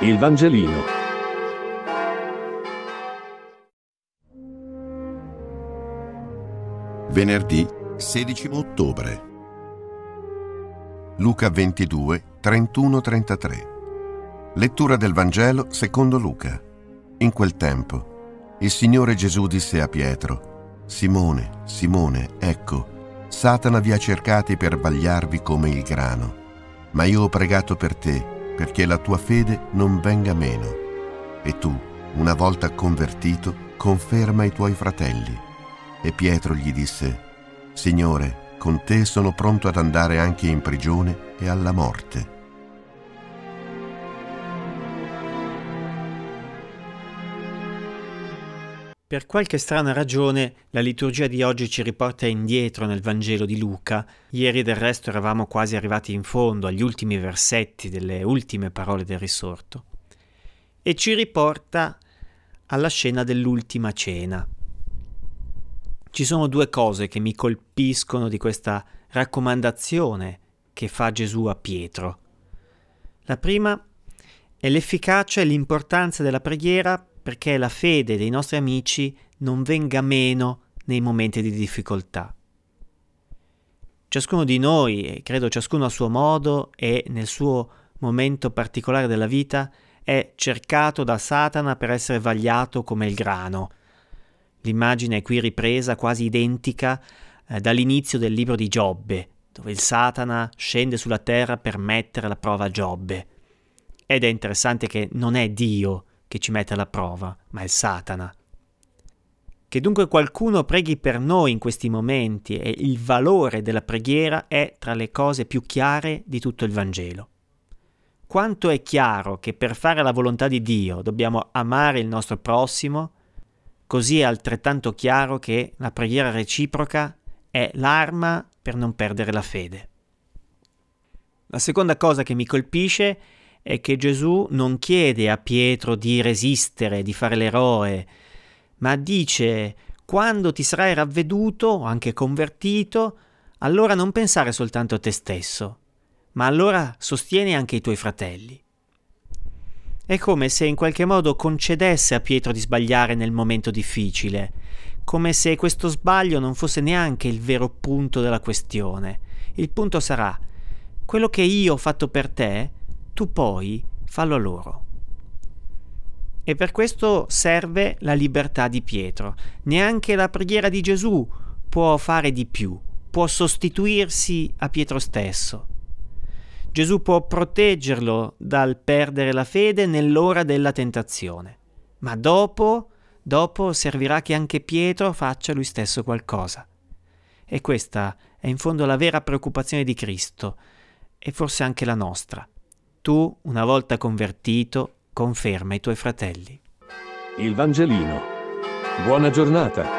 Il Vangelino. Venerdì 16 ottobre. Luca 22, 31-33. Lettura del Vangelo secondo Luca. In quel tempo, il Signore Gesù disse a Pietro, Simone, Simone, ecco, Satana vi ha cercati per vagliarvi come il grano, ma io ho pregato per te perché la tua fede non venga meno. E tu, una volta convertito, conferma i tuoi fratelli. E Pietro gli disse, Signore, con te sono pronto ad andare anche in prigione e alla morte. Per qualche strana ragione la liturgia di oggi ci riporta indietro nel Vangelo di Luca. Ieri del resto eravamo quasi arrivati in fondo, agli ultimi versetti delle ultime parole del risorto. E ci riporta alla scena dell'ultima cena. Ci sono due cose che mi colpiscono di questa raccomandazione che fa Gesù a Pietro. La prima è l'efficacia e l'importanza della preghiera perché la fede dei nostri amici non venga meno nei momenti di difficoltà. Ciascuno di noi, e credo ciascuno a suo modo e nel suo momento particolare della vita, è cercato da Satana per essere vagliato come il grano. L'immagine è qui ripresa quasi identica eh, dall'inizio del libro di Giobbe, dove il Satana scende sulla terra per mettere alla prova Giobbe. Ed è interessante che non è Dio che ci mette alla prova, ma è Satana. Che dunque qualcuno preghi per noi in questi momenti e il valore della preghiera è tra le cose più chiare di tutto il Vangelo. Quanto è chiaro che per fare la volontà di Dio dobbiamo amare il nostro prossimo, così è altrettanto chiaro che la preghiera reciproca è l'arma per non perdere la fede. La seconda cosa che mi colpisce è che Gesù non chiede a Pietro di resistere, di fare l'eroe, ma dice quando ti sarai ravveduto, anche convertito, allora non pensare soltanto a te stesso, ma allora sostieni anche i tuoi fratelli. È come se in qualche modo concedesse a Pietro di sbagliare nel momento difficile, come se questo sbaglio non fosse neanche il vero punto della questione. Il punto sarà, quello che io ho fatto per te, tu poi fallo loro. E per questo serve la libertà di Pietro. Neanche la preghiera di Gesù può fare di più, può sostituirsi a Pietro stesso. Gesù può proteggerlo dal perdere la fede nell'ora della tentazione, ma dopo, dopo servirà che anche Pietro faccia lui stesso qualcosa. E questa è in fondo la vera preoccupazione di Cristo, e forse anche la nostra tu, una volta convertito, conferma i tuoi fratelli. Il Vangelino. Buona giornata.